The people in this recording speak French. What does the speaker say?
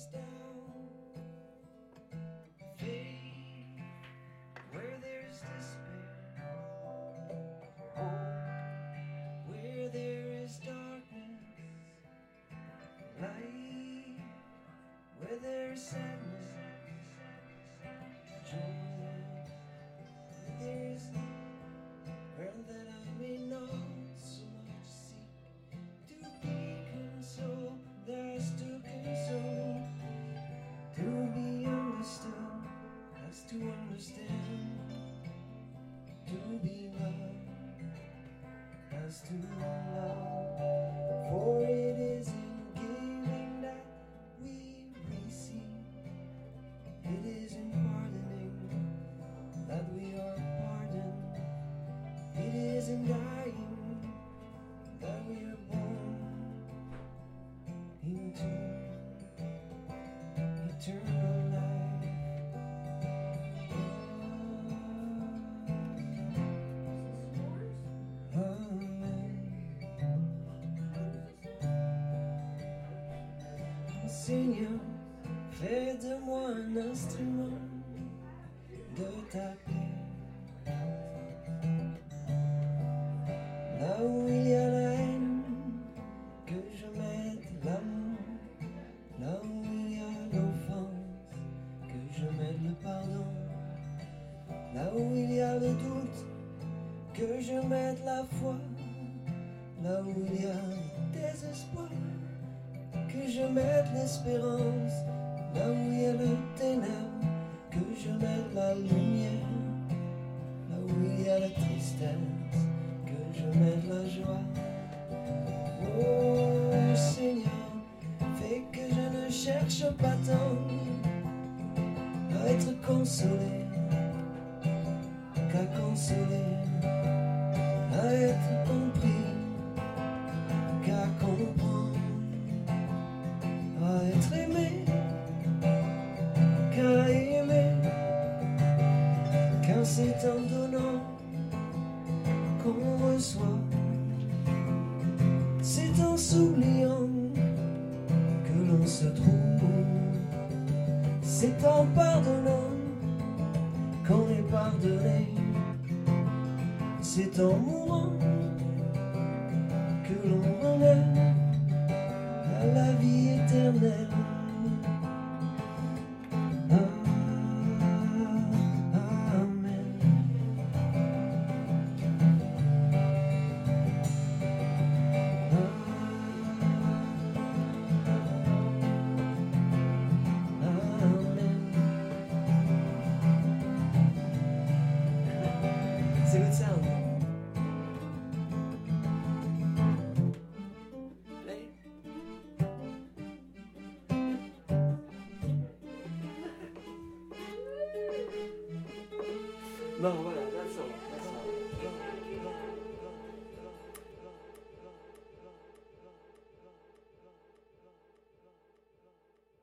is down. Faith where there's despair. Hope where there is darkness. Light where there's sadness. us to Seigneur, fais de moi un instrument de ta paix. Là où il y a la haine, que je mette l'amour. Là où il y a l'offense, que je mette le pardon. Là où il y a le doute, que je mette la foi. Là où il y a le désespoir, que je mette l'espérance. Là où il y a le ténèbre, que je mette la lumière. Là où il y a la tristesse, que je mette la joie. Oh Seigneur, fais que je ne cherche pas tant à être consolé qu'à consoler, à être compris qu'à comprendre, c'est en donnant qu'on reçoit. C'est en s'oubliant que l'on se trouve. C'est en pardonnant qu'on est pardonné. C'est en mourant que l'on est à la vie éternelle. to tell me. No, whatever.